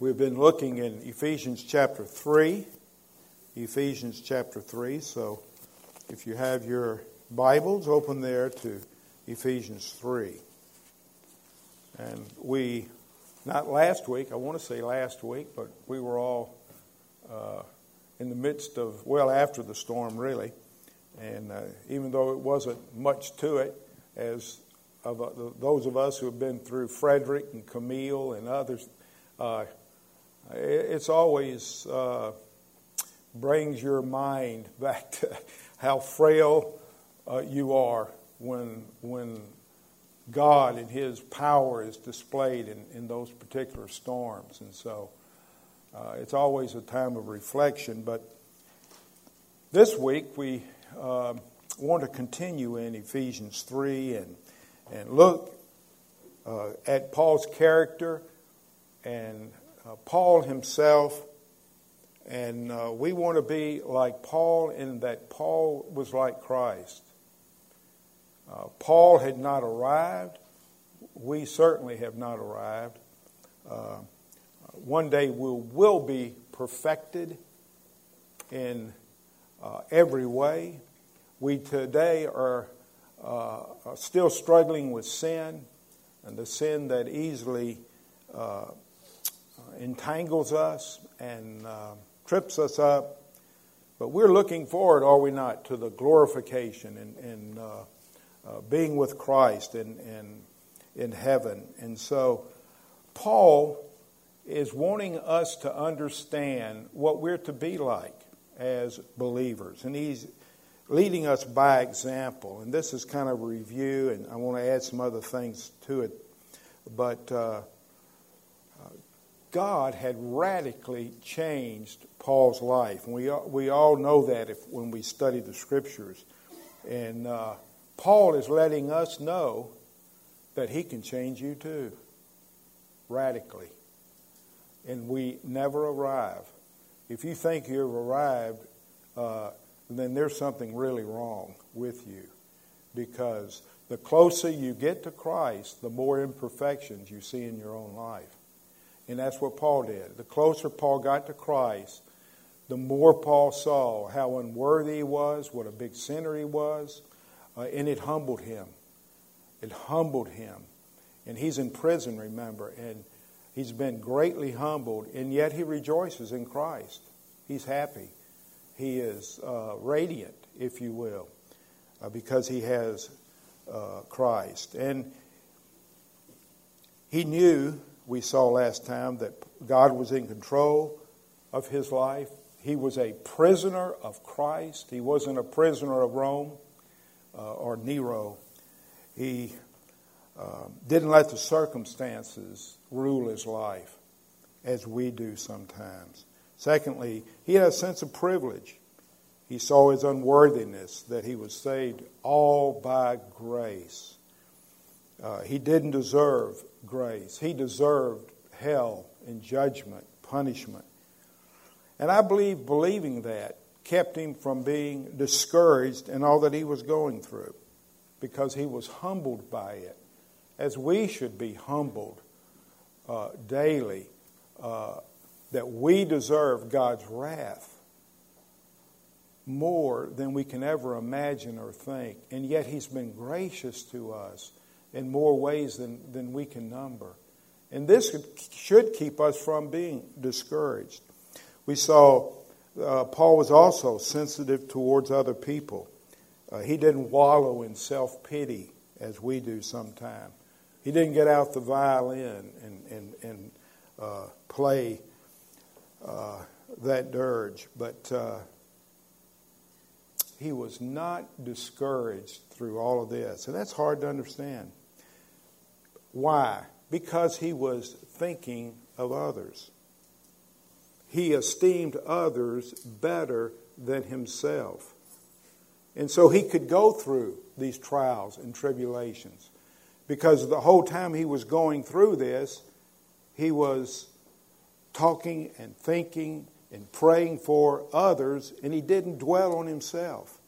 We've been looking in Ephesians chapter 3. Ephesians chapter 3. So if you have your Bibles, open there to Ephesians 3. And we, not last week, I want to say last week, but we were all uh, in the midst of, well, after the storm, really. And uh, even though it wasn't much to it, as of uh, those of us who have been through Frederic and Camille and others, uh, it's always uh, brings your mind back to how frail uh, you are when when God and His power is displayed in, in those particular storms, and so uh, it's always a time of reflection. But this week we um, want to continue in Ephesians three and and look uh, at Paul's character and uh, Paul himself, and uh, we want to be like Paul in that Paul was like Christ. Uh, Paul had not arrived. We certainly have not arrived. Uh, one day we will be perfected in uh, every way. We today are uh, still struggling with sin, and the sin that easily entangles us and uh, trips us up. But we're looking forward, are we not, to the glorification and, and uh, uh, being with Christ in, in, in heaven. And so, Paul is wanting us to understand what we're to be like as believers. And he's leading us by example. And this is kind of a review, and I want to add some other things to it. But uh, God had radically changed Paul's life. We, we all know that if, when we study the scriptures. And uh, Paul is letting us know that he can change you too, radically. And we never arrive. If you think you've arrived, uh, then there's something really wrong with you. Because the closer you get to Christ, the more imperfections you see in your own life. And that's what Paul did. The closer Paul got to Christ, the more Paul saw how unworthy he was, what a big sinner he was, uh, and it humbled him. It humbled him. And he's in prison, remember, and he's been greatly humbled, and yet he rejoices in Christ. He's happy. He is uh, radiant, if you will, uh, because he has uh, Christ. And he knew we saw last time that God was in control of his life. He was a prisoner of Christ. He wasn't a prisoner of Rome uh, or Nero. He uh, didn't let the circumstances rule his life as we do sometimes. Secondly, he had a sense of privilege. He saw his unworthiness, that he was saved all by grace. Uh, he didn't deserve grace. He deserved hell and judgment, punishment. And I believe believing that kept him from being discouraged in all that he was going through because he was humbled by it, as we should be humbled uh, daily, uh, that we deserve God's wrath more than we can ever imagine or think. And yet he's been gracious to us in more ways than, than we can number. And this should keep us from being discouraged. We saw uh, Paul was also sensitive towards other people. Uh, he didn't wallow in self pity as we do sometimes. He didn't get out the violin and, and, and uh, play uh, that dirge, but uh, he was not discouraged through all of this. And that's hard to understand. Why? Because he was thinking of others. He esteemed others better than himself. And so he could go through these trials and tribulations because the whole time he was going through this, he was talking and thinking and praying for others, and he didn't dwell on himself.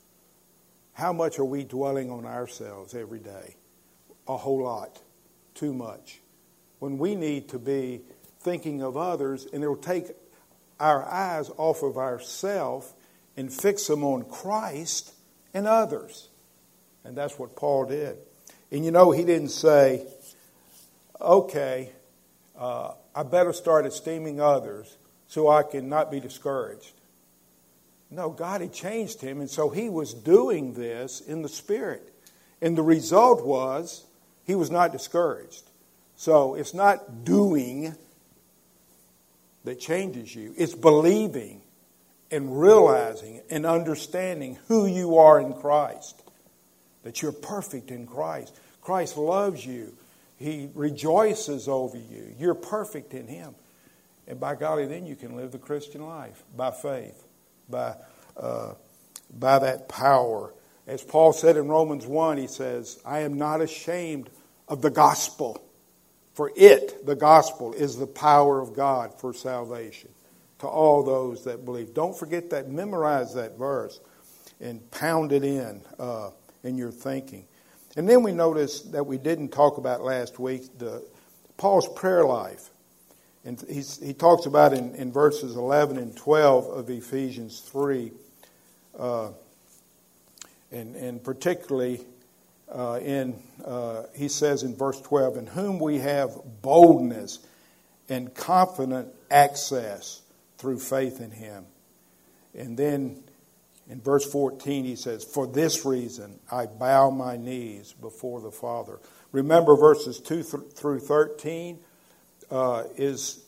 How much are we dwelling on ourselves every day? A whole lot too much when we need to be thinking of others, and it'll take our eyes off of ourself and fix them on Christ and others. And that's what Paul did. And you know, he didn't say, okay, uh, I better start esteeming others so I can not be discouraged. No, God had changed him, and so he was doing this in the Spirit. And the result was he was not discouraged. So it's not doing that changes you, it's believing and realizing and understanding who you are in Christ, that you're perfect in Christ. Christ loves you, He rejoices over you. You're perfect in Him. And by golly, then you can live the Christian life by faith, by, uh, by that power. As Paul said in Romans 1, he says, I am not ashamed of the gospel, for it, the gospel, is the power of God for salvation to all those that believe. Don't forget that. Memorize that verse and pound it in uh, in your thinking. And then we notice that we didn't talk about last week the Paul's prayer life. And he talks about in, in verses 11 and 12 of Ephesians 3, uh, and, and particularly uh, in, uh, he says in verse 12, in whom we have boldness and confident access through faith in him. And then in verse 14, he says, For this reason I bow my knees before the Father. Remember verses 2 through 13 uh, is,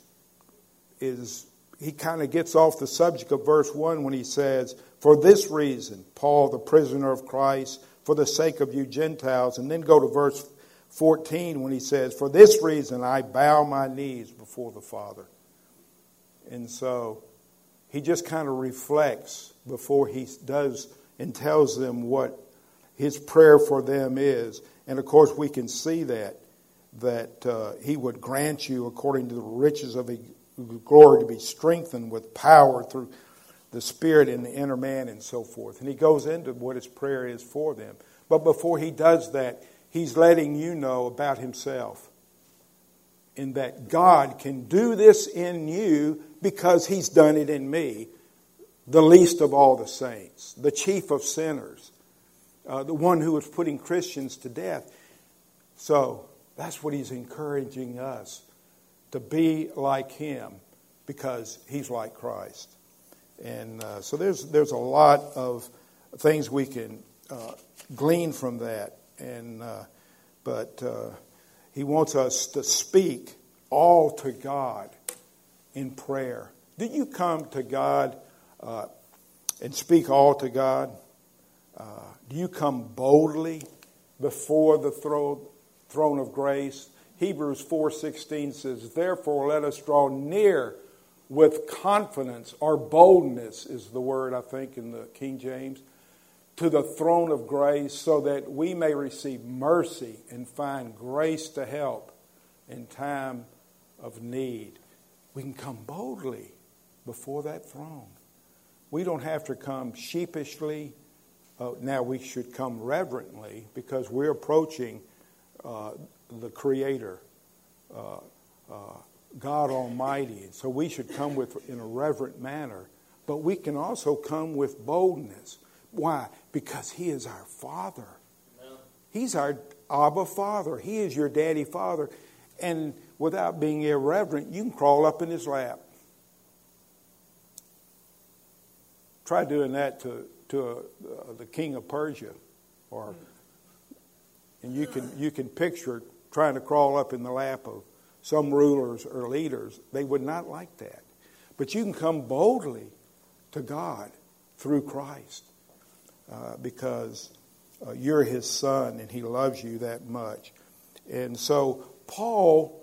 is he kind of gets off the subject of verse 1 when he says, For this reason, Paul, the prisoner of Christ, for the sake of you Gentiles. And then go to verse 14 when he says, For this reason I bow my knees before the Father. And so he just kind of reflects before he does and tells them what his prayer for them is. And of course, we can see that that uh, he would grant you, according to the riches of his glory, to be strengthened with power through the Spirit in the inner man and so forth. And he goes into what his prayer is for them. But before he does that, he's letting you know about himself. In that God can do this in you because he's done it in me, the least of all the saints, the chief of sinners, uh, the one who was putting Christians to death. So that's what he's encouraging us to be like him because he's like Christ. And uh, so there's, there's a lot of things we can uh, glean from that. And, uh, but uh, he wants us to speak all to God in prayer? Do you come to God uh, and speak all to God? Uh, do you come boldly before the throne, throne of grace? Hebrews 4:16 says, "Therefore let us draw near with confidence or boldness is the word I think in the King James to the throne of grace so that we may receive mercy and find grace to help in time of need." we can come boldly before that throne. We don't have to come sheepishly. Uh, now we should come reverently because we're approaching uh, the Creator, uh, uh God Almighty. So we should come with in a reverent manner. But we can also come with boldness. Why? Because He is our Father. He's our Abba Father. He is your daddy Father. And without being irreverent, you can crawl up in his lap. Try doing that to, to uh, the king of Persia, or and you can you can picture trying to crawl up in the lap of some rulers or leaders. They would not like that, but you can come boldly to God through Christ uh, because uh, you're His son and He loves you that much. And so Paul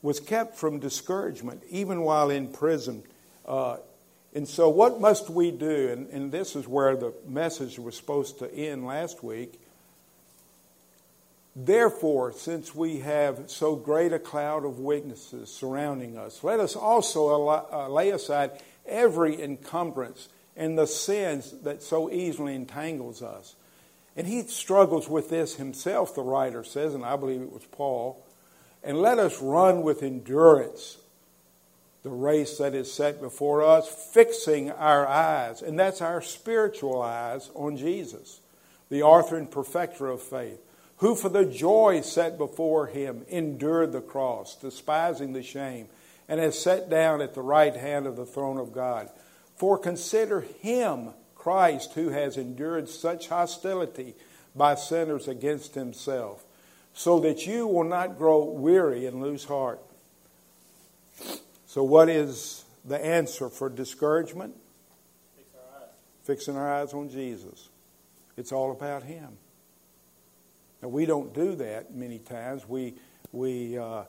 was kept from discouragement even while in prison. Uh, and so, what must we do? And, and this is where the message was supposed to end last week. Therefore, since we have so great a cloud of witnesses surrounding us, let us also uh, lay aside every encumbrance and the sins that so easily entangles us. And he struggles with this himself, the writer says, and I believe it was Paul. And let us run with endurance the race that is set before us, fixing our eyes, and that's our spiritual eyes on Jesus, the author and perfecter of faith, who for the joy set before him endured the cross, despising the shame, and has sat down at the right hand of the throne of God. For consider him, Christ, who has endured such hostility by sinners against himself, so that you will not grow weary and lose heart. So, what is the answer for discouragement? Fix our eyes. Fixing our eyes on Jesus. It's all about Him. Now, we don't do that many times. We, we uh, uh,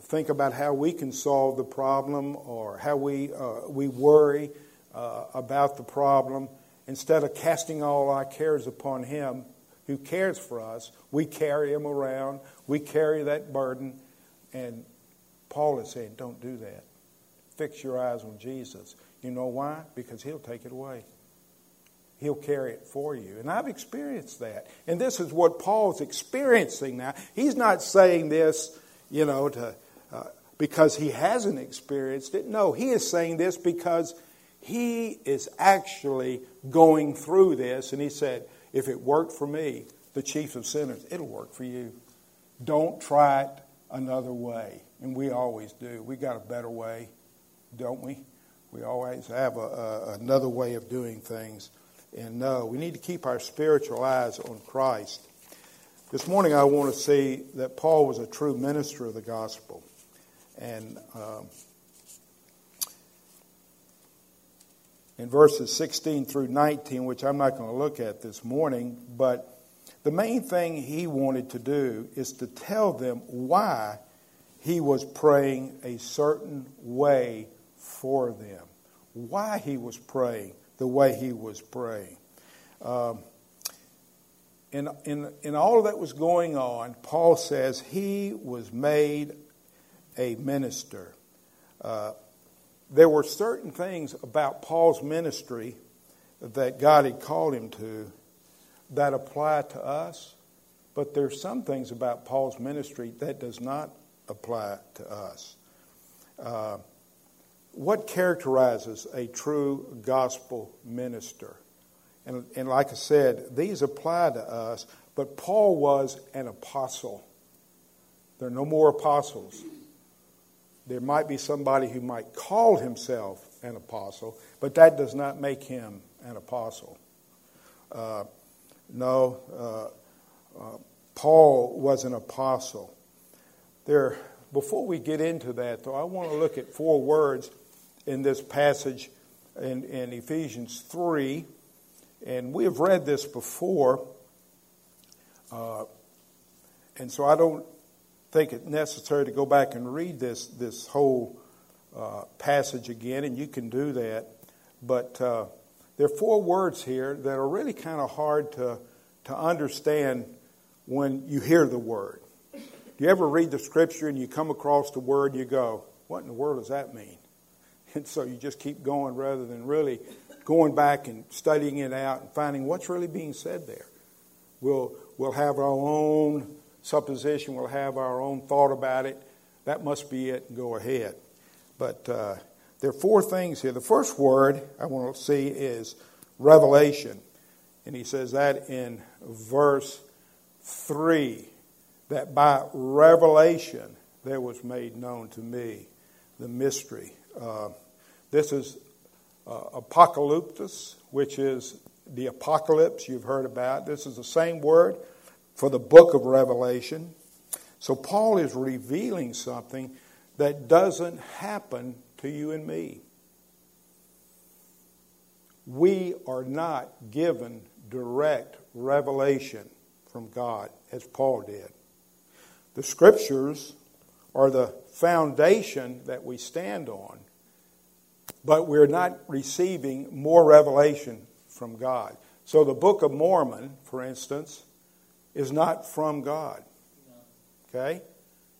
think about how we can solve the problem or how we, uh, we worry uh, about the problem. Instead of casting all our cares upon Him who cares for us, we carry Him around, we carry that burden, and Paul is saying, don't do that. Fix your eyes on Jesus. You know why? Because He'll take it away. He'll carry it for you. And I've experienced that. And this is what Paul's experiencing now. He's not saying this, you know, to, uh, because he hasn't experienced it. No, he is saying this because he is actually going through this. And he said, if it worked for me, the chief of sinners, it'll work for you. Don't try it another way. And we always do. We got a better way, don't we? We always have a, a, another way of doing things. And no, we need to keep our spiritual eyes on Christ. This morning, I want to see that Paul was a true minister of the gospel. And um, in verses 16 through 19, which I'm not going to look at this morning, but the main thing he wanted to do is to tell them why he was praying a certain way for them. Why he was praying the way he was praying. Um, in, in, in all that was going on, Paul says he was made a minister. Uh, there were certain things about Paul's ministry that God had called him to that apply to us, but there's some things about Paul's ministry that does not apply to us. Uh, what characterizes a true gospel minister? And, and like I said, these apply to us, but Paul was an apostle. There are no more apostles. There might be somebody who might call himself an apostle, but that does not make him an apostle. Uh, no, uh, uh, Paul was an apostle. There, before we get into that, though, I want to look at four words in this passage in, in Ephesians 3. And we have read this before. Uh, and so I don't think it necessary to go back and read this, this whole uh, passage again, and you can do that. But uh, there are four words here that are really kind of hard to, to understand when you hear the word. Do you ever read the scripture and you come across the word and you go, What in the world does that mean? And so you just keep going rather than really going back and studying it out and finding what's really being said there. We'll, we'll have our own supposition, we'll have our own thought about it. That must be it, and go ahead. But uh, there are four things here. The first word I want to see is revelation. And he says that in verse 3 that by revelation there was made known to me the mystery uh, this is uh, apocalyptus, which is the apocalypse you've heard about. This is the same word for the book of Revelation. So Paul is revealing something that doesn't happen to you and me. We are not given direct revelation from God as Paul did. The scriptures are the foundation that we stand on but we're not receiving more revelation from God. So the Book of Mormon, for instance, is not from God. Okay?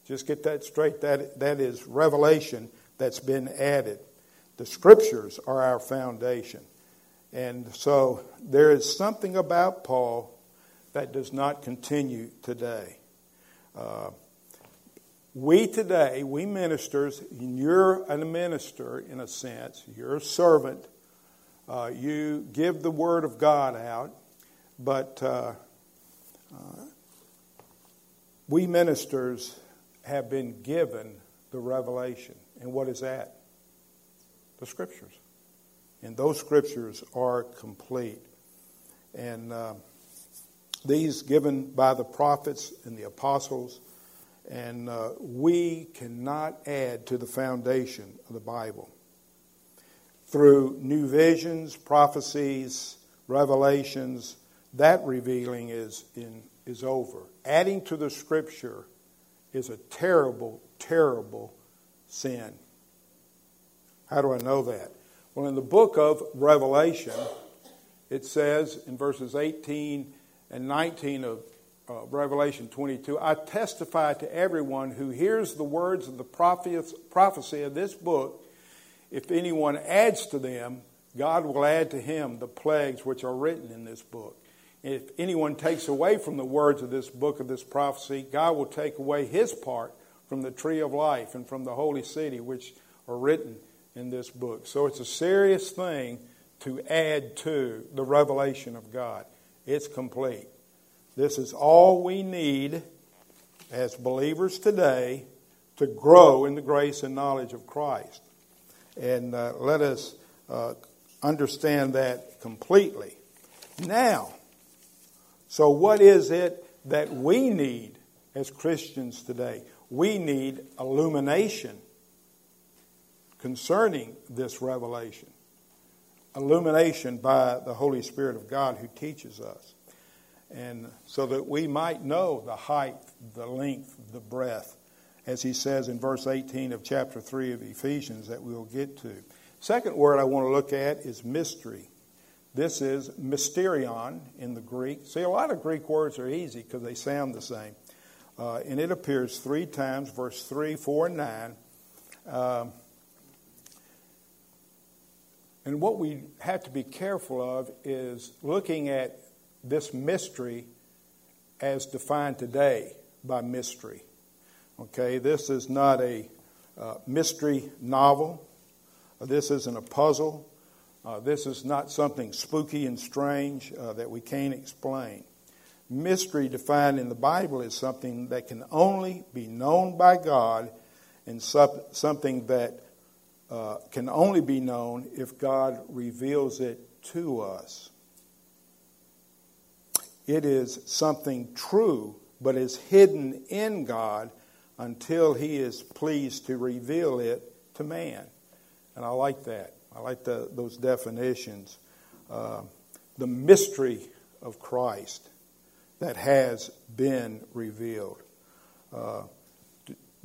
Just get that straight. That, that is revelation that's been added. The scriptures are our foundation. And so there is something about Paul that does not continue today. Uh, we today, we ministers, and you're a minister in a sense, you're a servant. Uh, you give the word of God out, but uh, uh, we ministers have been given the revelation. And what is that? The scriptures. And those scriptures are complete. And uh, these given by the prophets and the apostles, and uh, we cannot add to the foundation of the Bible. Through new visions, prophecies, revelations, that revealing is, in, is over. Adding to the scripture is a terrible, terrible sin. How do I know that? Well, in the book of Revelation, it says in verses 18 and 19 of uh, Revelation 22 I testify to everyone who hears the words of the prophecy of this book. If anyone adds to them, God will add to him the plagues which are written in this book. If anyone takes away from the words of this book of this prophecy, God will take away his part from the tree of life and from the holy city which are written in this book. So it's a serious thing to add to the revelation of God. It's complete. This is all we need as believers today to grow in the grace and knowledge of Christ. And uh, let us uh, understand that completely. Now, so what is it that we need as Christians today? We need illumination concerning this revelation. Illumination by the Holy Spirit of God who teaches us. And so that we might know the height, the length, the breadth, as he says in verse 18 of chapter 3 of Ephesians that we'll get to. Second word I want to look at is mystery. This is mysterion in the Greek. See, a lot of Greek words are easy because they sound the same. Uh, and it appears three times, verse 3, 4, and 9. Uh, and what we have to be careful of is looking at this mystery as defined today by mystery. Okay, this is not a uh, mystery novel. This isn't a puzzle. Uh, this is not something spooky and strange uh, that we can't explain. Mystery defined in the Bible is something that can only be known by God and something that uh, can only be known if God reveals it to us. It is something true, but is hidden in God until He is pleased to reveal it to man. And I like that. I like the, those definitions. Uh, the mystery of Christ that has been revealed. Uh,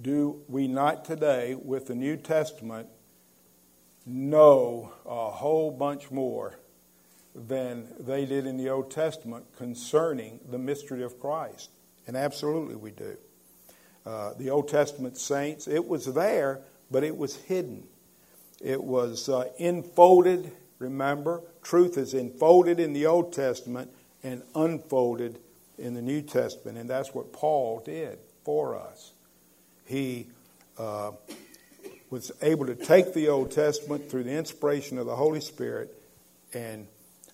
do we not today, with the New Testament, know a whole bunch more than they did in the Old Testament concerning the mystery of Christ. And absolutely we do. Uh, the Old Testament saints, it was there, but it was hidden. It was uh, enfolded, remember? Truth is enfolded in the Old Testament and unfolded in the New Testament. And that's what Paul did for us. He uh, was able to take the Old Testament through the inspiration of the Holy Spirit and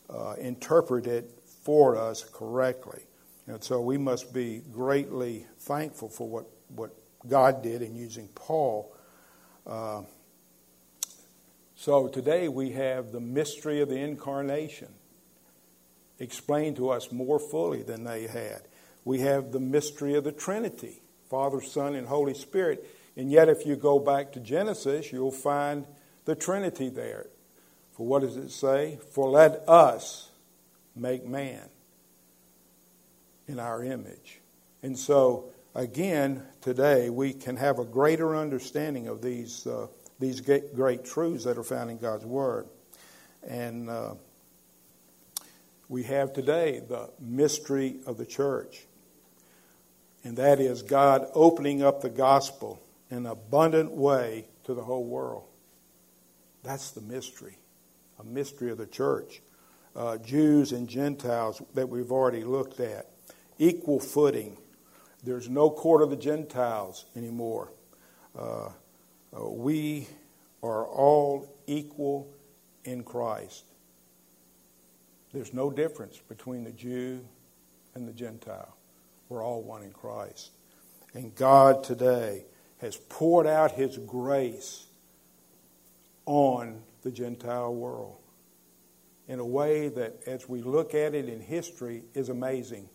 uh, interpret it for us correctly. And so we must be greatly thankful for what, what God did in using Paul. Uh, so today we have the mystery of the incarnation explained to us more fully than they had. We have the mystery of the Trinity Father, Son, and Holy Spirit. And yet, if you go back to Genesis, you'll find the Trinity there. For what does it say? For let us make man in our image. And so, again, today we can have a greater understanding of these, uh, these great truths that are found in God's Word. And uh, we have today the mystery of the church. And that is God opening up the gospel in an abundant way to the whole world. That's the mystery a mystery of the church. Uh, Jews and Gentiles that we've already looked at. Equal footing. There's no court of the Gentiles anymore. uh, uh, we are all equal in Christ. There's no difference between the Jew and the Gentile. We're all one in Christ. And God today has poured out His grace on the Gentile world in a way that, as we look at it in history, is amazing.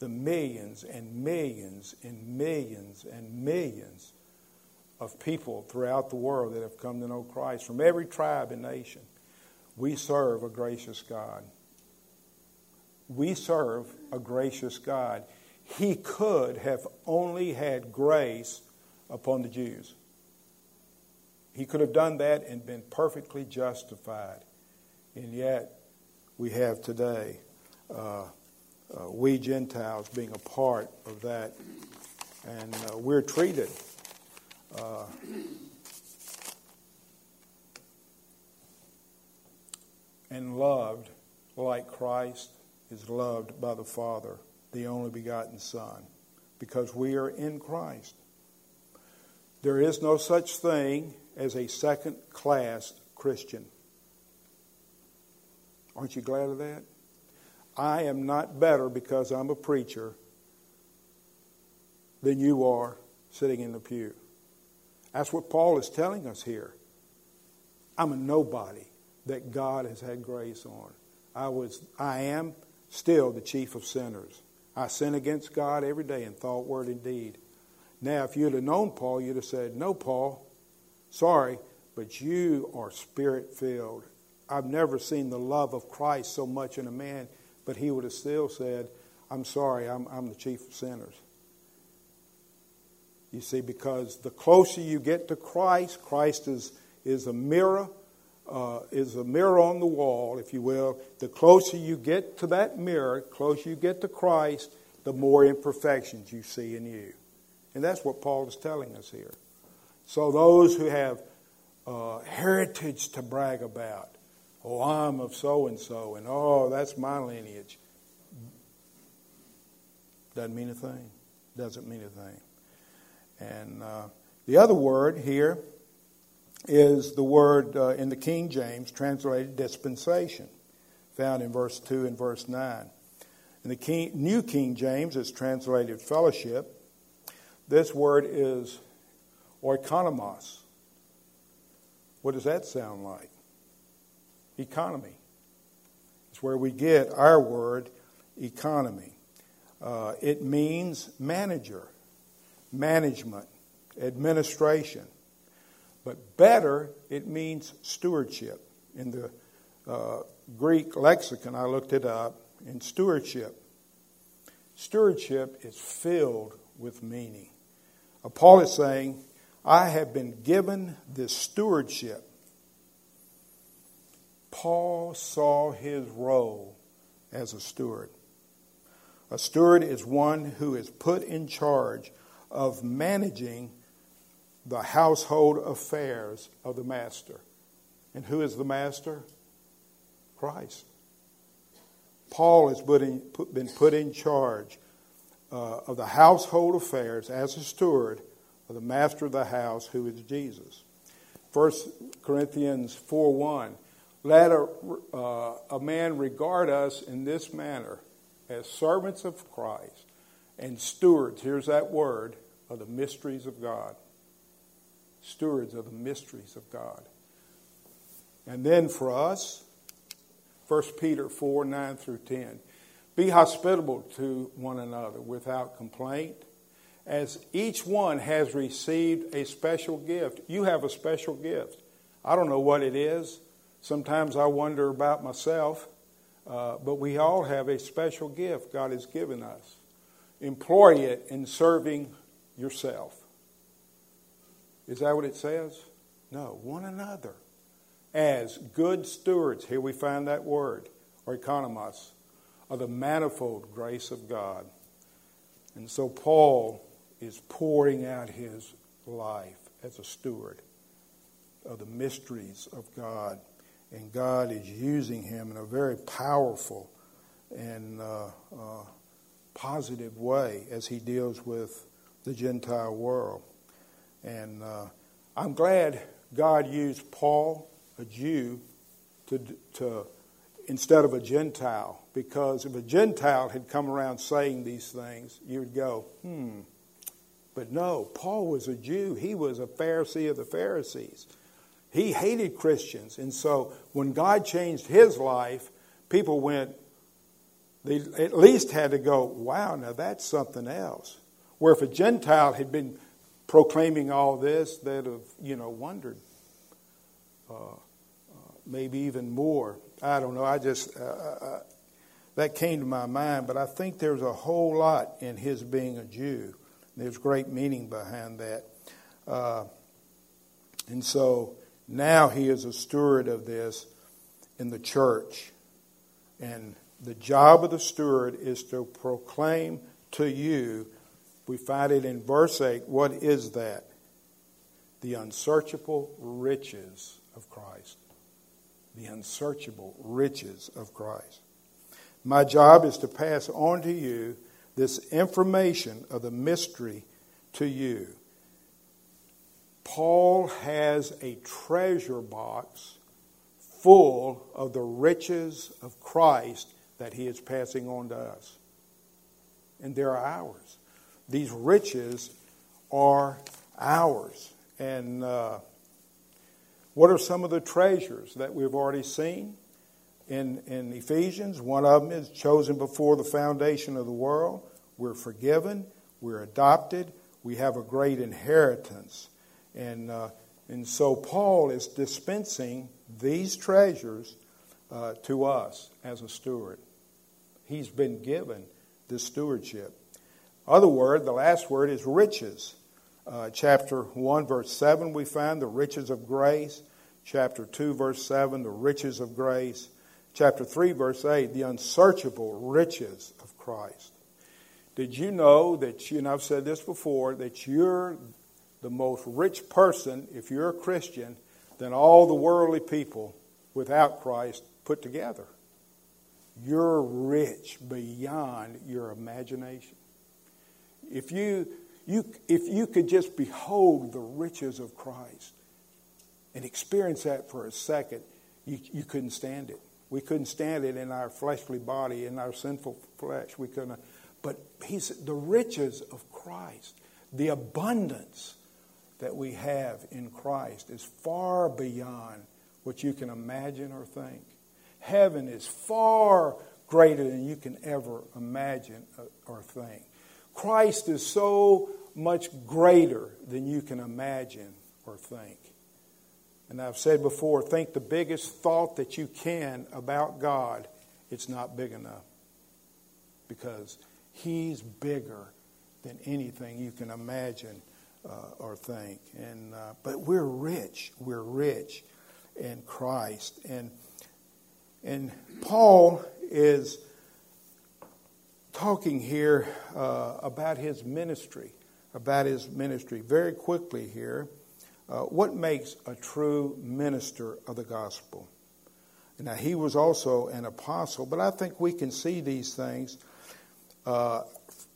The millions and millions and millions and millions of people throughout the world that have come to know Christ from every tribe and nation. We serve a gracious God. We serve a gracious God. He could have only had grace upon the Jews. He could have done that and been perfectly justified. And yet, we have today uh, uh, we Gentiles being a part of that. And uh, we're treated uh, and loved like Christ is loved by the Father, the only begotten Son, because we are in Christ. There is no such thing as a second class Christian. Aren't you glad of that? I am not better because I'm a preacher than you are sitting in the pew. That's what Paul is telling us here. I'm a nobody that God has had grace on. I was I am still the chief of sinners. I sin against God every day in thought, word, and deed. Now, if you'd have known Paul, you'd have said, No, Paul, sorry, but you are spirit filled. I've never seen the love of Christ so much in a man, but he would have still said, I'm sorry, I'm, I'm the chief of sinners. You see, because the closer you get to Christ, Christ is, is a mirror, uh, is a mirror on the wall, if you will. The closer you get to that mirror, closer you get to Christ, the more imperfections you see in you. And that's what Paul is telling us here. So those who have uh, heritage to brag about, oh, I'm of so and so, and oh, that's my lineage, doesn't mean a thing. Doesn't mean a thing. And uh, the other word here is the word uh, in the King James translated dispensation, found in verse 2 and verse 9. In the King, New King James, it's translated fellowship. This word is oikonomos. What does that sound like? Economy. It's where we get our word economy. Uh, it means manager management, administration. But better, it means stewardship. In the uh, Greek lexicon, I looked it up, in stewardship, stewardship is filled with meaning. Uh, Paul is saying, I have been given this stewardship. Paul saw his role as a steward. A steward is one who is put in charge of managing the household affairs of the master. And who is the master? Christ. Paul has been put in charge uh, of the household affairs as a steward of the master of the house, who is Jesus. 1 Corinthians 4 1. Let a, uh, a man regard us in this manner as servants of Christ and stewards, here's that word, of the mysteries of God. Stewards of the mysteries of God. And then for us, 1 Peter 4 9 through 10. Be hospitable to one another without complaint, as each one has received a special gift. You have a special gift. I don't know what it is. Sometimes I wonder about myself, uh, but we all have a special gift God has given us. Employ it in serving yourself. Is that what it says? No, one another. As good stewards, here we find that word, oikonomos, of the manifold grace of God. And so Paul is pouring out his life as a steward of the mysteries of God. And God is using him in a very powerful and uh, uh, positive way as he deals with the Gentile world. And uh, I'm glad God used Paul, a Jew, to, to instead of a Gentile, because if a Gentile had come around saying these things, you would go, hmm. But no, Paul was a Jew. He was a Pharisee of the Pharisees. He hated Christians. And so when God changed his life, people went, they at least had to go, wow, now that's something else. Where if a Gentile had been proclaiming all this, they'd have, you know, wondered. Uh, uh, maybe even more. I don't know. I just, uh, uh, uh, that came to my mind, but I think there's a whole lot in his being a Jew. There's great meaning behind that. Uh, and so now he is a steward of this in the church. And the job of the steward is to proclaim to you, we find it in verse 8, what is that? The unsearchable riches of Christ. The unsearchable riches of Christ. My job is to pass on to you this information of the mystery to you. Paul has a treasure box full of the riches of Christ that he is passing on to us. And they're ours. These riches are ours. And uh, what are some of the treasures that we've already seen in, in Ephesians? One of them is chosen before the foundation of the world. We're forgiven. We're adopted. We have a great inheritance. And, uh, and so Paul is dispensing these treasures uh, to us as a steward. He's been given this stewardship. Other word, the last word is riches. Uh, chapter 1, verse 7, we find the riches of grace. Chapter 2, verse 7, the riches of grace. Chapter 3, verse 8, the unsearchable riches of Christ. Did you know that, you, and I've said this before, that you're the most rich person, if you're a Christian, than all the worldly people without Christ put together? You're rich beyond your imagination. If you, you, if you could just behold the riches of Christ and experience that for a second, you, you couldn't stand it. We couldn't stand it in our fleshly body, in our sinful flesh. We couldn't. But he's the riches of Christ, the abundance that we have in Christ is far beyond what you can imagine or think. Heaven is far greater than you can ever imagine or think. Christ is so much greater than you can imagine or think. And I've said before, think the biggest thought that you can about God, it's not big enough. Because He's bigger than anything you can imagine uh, or think. And uh, but we're rich. We're rich in Christ. And and Paul is talking here uh, about his ministry, about his ministry very quickly here. Uh, what makes a true minister of the gospel? Now, he was also an apostle, but I think we can see these things uh,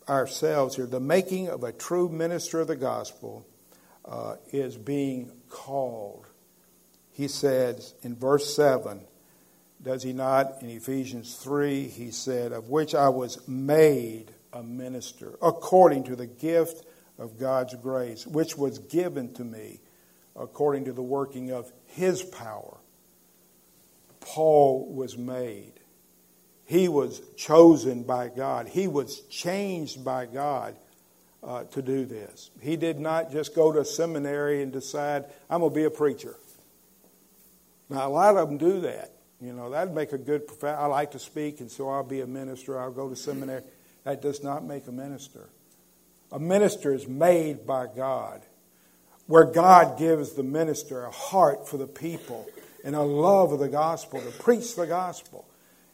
ourselves here. The making of a true minister of the gospel uh, is being called. He says in verse 7, does he not? In Ephesians 3, he said, Of which I was made a minister, according to the gift of God's grace, which was given to me according to the working of his power. Paul was made. He was chosen by God. He was changed by God uh, to do this. He did not just go to seminary and decide, I'm going to be a preacher. Now, a lot of them do that. You know, that'd make a good I like to speak, and so I'll be a minister. I'll go to seminary. That does not make a minister. A minister is made by God, where God gives the minister a heart for the people and a love of the gospel to preach the gospel.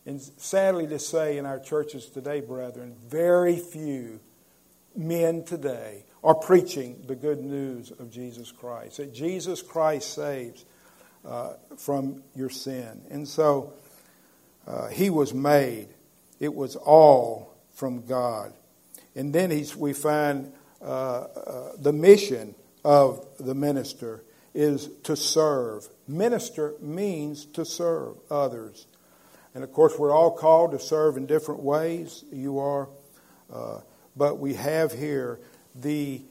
And sadly to say, in our churches today, brethren, very few men today are preaching the good news of Jesus Christ. That Jesus Christ saves uh, from your sin. And so uh, he was made. It was all from God. And then we find uh, uh the mission of the minister is to serve. Minister means to serve others. And of course, we're all called to serve in different ways. You are. Uh, but we have here the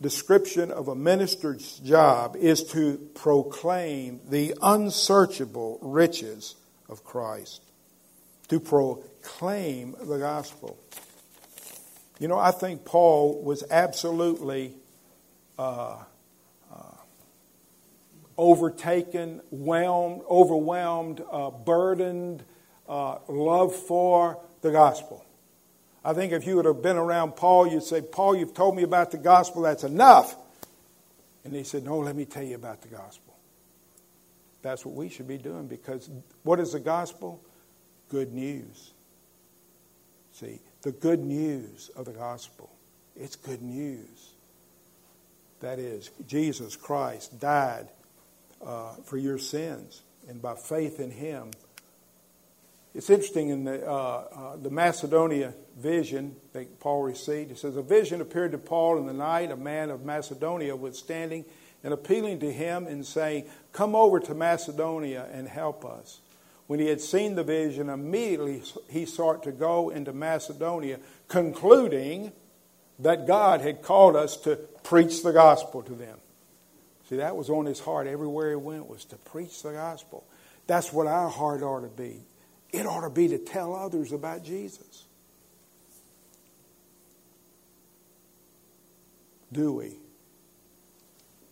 description of a minister's job is to proclaim the unsearchable riches of Christ, to proclaim the gospel. You know, I think Paul was absolutely uh, overtaken, whelmed, overwhelmed, uh, burdened, uh, love for the gospel. I think if you would have been around Paul, you'd say, Paul, you've told me about the gospel, that's enough. And he said, No, let me tell you about the gospel. That's what we should be doing because what is the gospel? Good news. See, the good news of the gospel. It's good news. That is, Jesus Christ died uh, for your sins, and by faith in Him, it's interesting in the, uh, uh, the Macedonia vision that Paul received. It says, A vision appeared to Paul in the night. A man of Macedonia was standing and appealing to him and saying, Come over to Macedonia and help us. When he had seen the vision, immediately he sought to go into Macedonia, concluding that God had called us to preach the gospel to them. See, that was on his heart everywhere he went was to preach the gospel. That's what our heart ought to be. It ought to be to tell others about Jesus. Do we?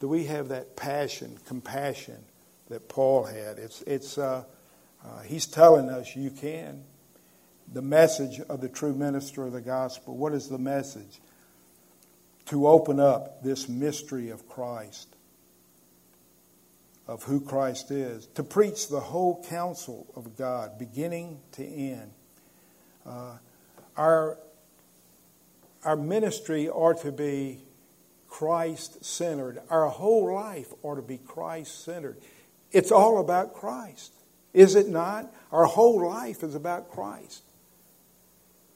Do we have that passion, compassion that Paul had? It's, it's, uh, uh, he's telling us you can. The message of the true minister of the gospel. What is the message? To open up this mystery of Christ of who Christ is, to preach the whole counsel of God, beginning to end. Uh, our, our ministry ought to be Christ centered. Our whole life ought to be Christ centered. It's all about Christ, is it not? Our whole life is about Christ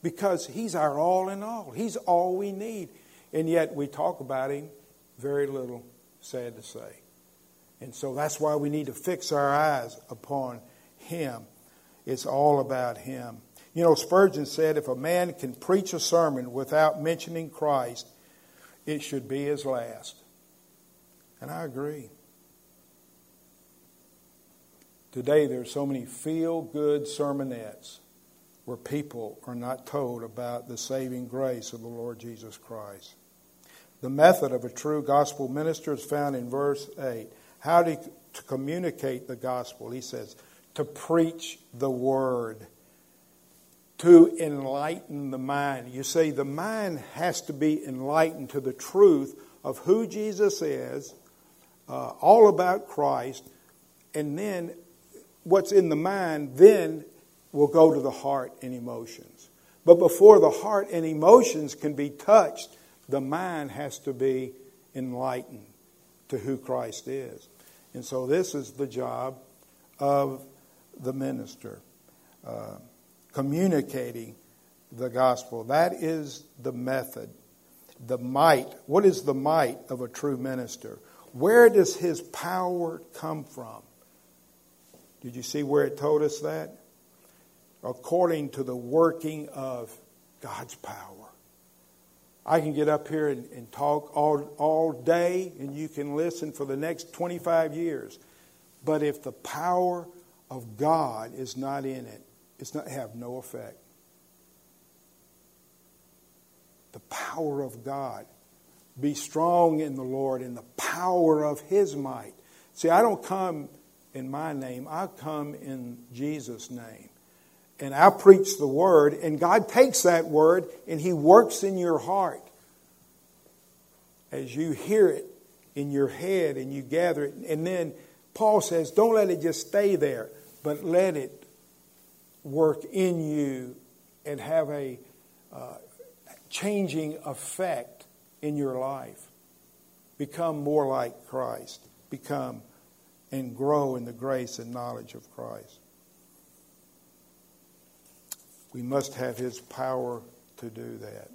because He's our all in all, He's all we need. And yet we talk about Him very little, sad to say. And so that's why we need to fix our eyes upon Him. It's all about Him. You know, Spurgeon said if a man can preach a sermon without mentioning Christ, it should be his last. And I agree. Today, there are so many feel good sermonettes where people are not told about the saving grace of the Lord Jesus Christ. The method of a true gospel minister is found in verse 8 how to, to communicate the gospel. He says, to preach the word, to enlighten the mind. You see, the mind has to be enlightened to the truth of who Jesus is, uh, all about Christ, and then what's in the mind then will go to the heart and emotions. But before the heart and emotions can be touched, the mind has to be enlightened to who Christ is. And so this is the job of the minister uh, communicating the gospel. That is the method. The might. What is the might of a true minister? Where does his power come from? Did you see where it told us that? According to the working of God's power. I can get up here and, and, talk all, all day, and you can listen for the next 25 years. But if the power of God is not in it, it's not have no effect. The power of God. Be strong in the Lord in the power of His might. See, I don't come in my name, I come in Jesus' name and I preach the word, and God takes that word and He works in your heart as you hear it in your head and you gather it. And then Paul says, don't let it just stay there, but let it work in you and have a uh, changing effect in your life. Become more like Christ. Become and grow in the grace and knowledge of Christ. We must have His power to do that,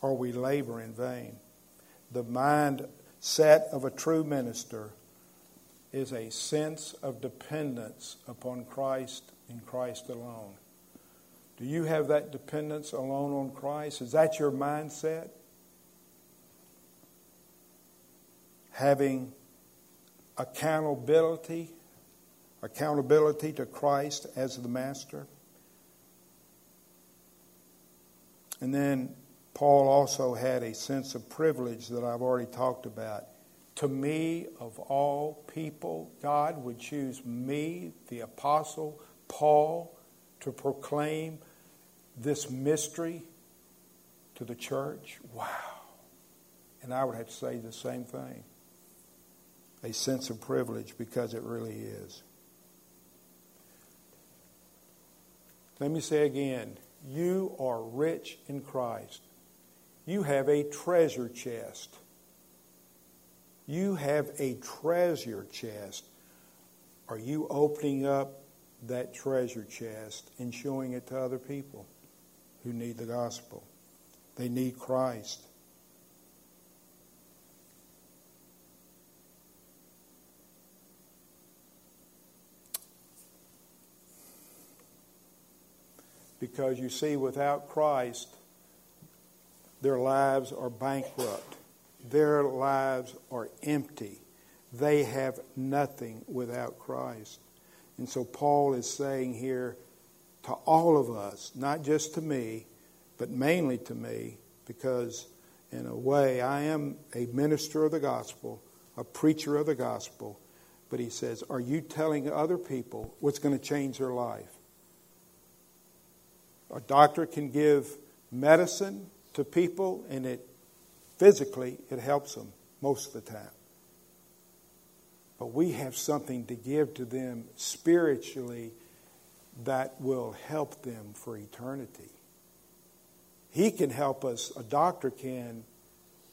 or we labor in vain. The mind set of a true minister is a sense of dependence upon Christ and Christ alone. Do you have that dependence alone on Christ? Is that your mindset? Having accountability, accountability to Christ as the master. And then Paul also had a sense of privilege that I've already talked about. To me, of all people, God would choose me, the apostle Paul, to proclaim this mystery to the church. Wow. And I would have to say the same thing a sense of privilege because it really is. Let me say again you are rich in Christ. You have a treasure chest. You have a treasure chest. Are you opening up that treasure chest and showing it to other people who need the gospel? They need Christ. Because you see, without Christ, their lives are bankrupt. Their lives are empty. They have nothing without Christ. And so Paul is saying here to all of us, not just to me, but mainly to me, because in a way I am a minister of the gospel, a preacher of the gospel. But he says, Are you telling other people what's going to change their life? A doctor can give medicine to people and it physically it helps them most of the time. But we have something to give to them spiritually that will help them for eternity. He can help us, a doctor can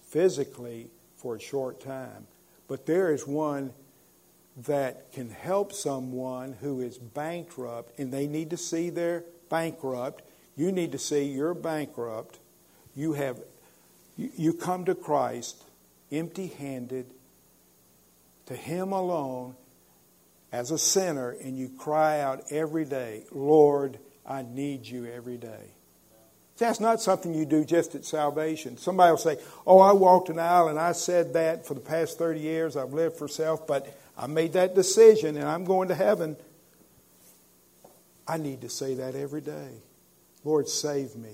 physically for a short time, but there is one that can help someone who is bankrupt and they need to see they're bankrupt you need to see you're bankrupt. You have you come to Christ empty-handed to him alone as a sinner and you cry out every day, "Lord, I need you every day." That's not something you do just at salvation. Somebody will say, Oh, I walked an aisle and I said that for the past 30 years. I've lived for self, but I made that decision and I'm going to heaven. I need to say that every day. Lord, save me.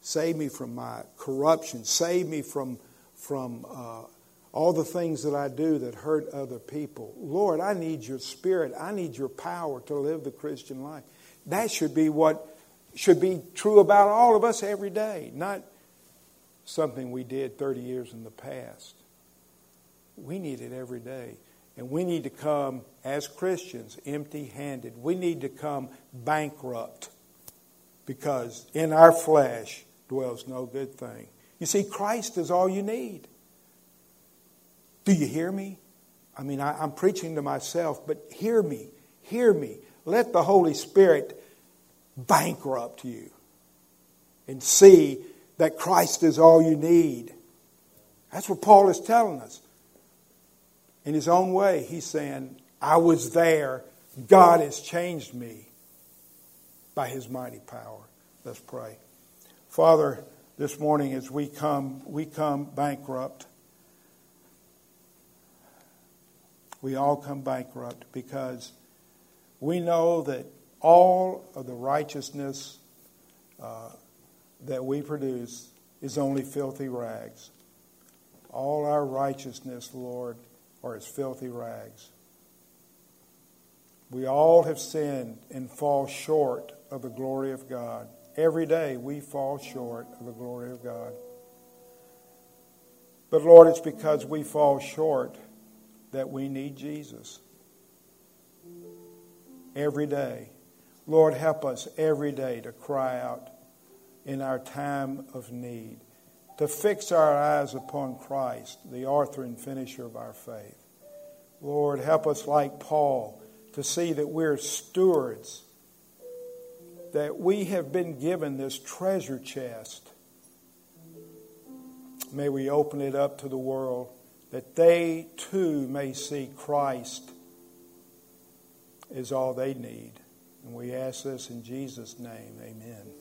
Save me from my corruption. Save me from, from uh, all the things that I do that hurt other people. Lord, I need your spirit. I need your power to live the Christian life. That should be what should be true about all of us every day, not something we did 30 years in the past. We need it every day. And we need to come as Christians empty handed. We need to come bankrupt because in our flesh dwells no good thing. You see, Christ is all you need. Do you hear me? I mean, I, am preaching to myself, but hear me. Hear me. Let the Holy Spirit bankrupt you and see that Christ is all you need. That's what Paul is telling us. In his own way, he's saying, I was there. God has changed me by his mighty power. Let's pray. Father, this morning as we come, we come bankrupt. We all come bankrupt because we know that all of the righteousness uh, that we produce is only filthy rags. All our righteousness, Lord, are as filthy rags. We all have sinned and fall short of the glory of God. Every day we fall short of the glory of God. But Lord, it's because we fall short that we need Jesus. Every day. Lord, help us every day to cry out in our time of need, to fix our eyes upon Christ, the author and finisher of our faith. Lord, help us like Paul to see that we're stewards that we have been given this treasure chest. May we open it up to the world that they too may see Christ is all they need. And we ask this in Jesus' name. Amen.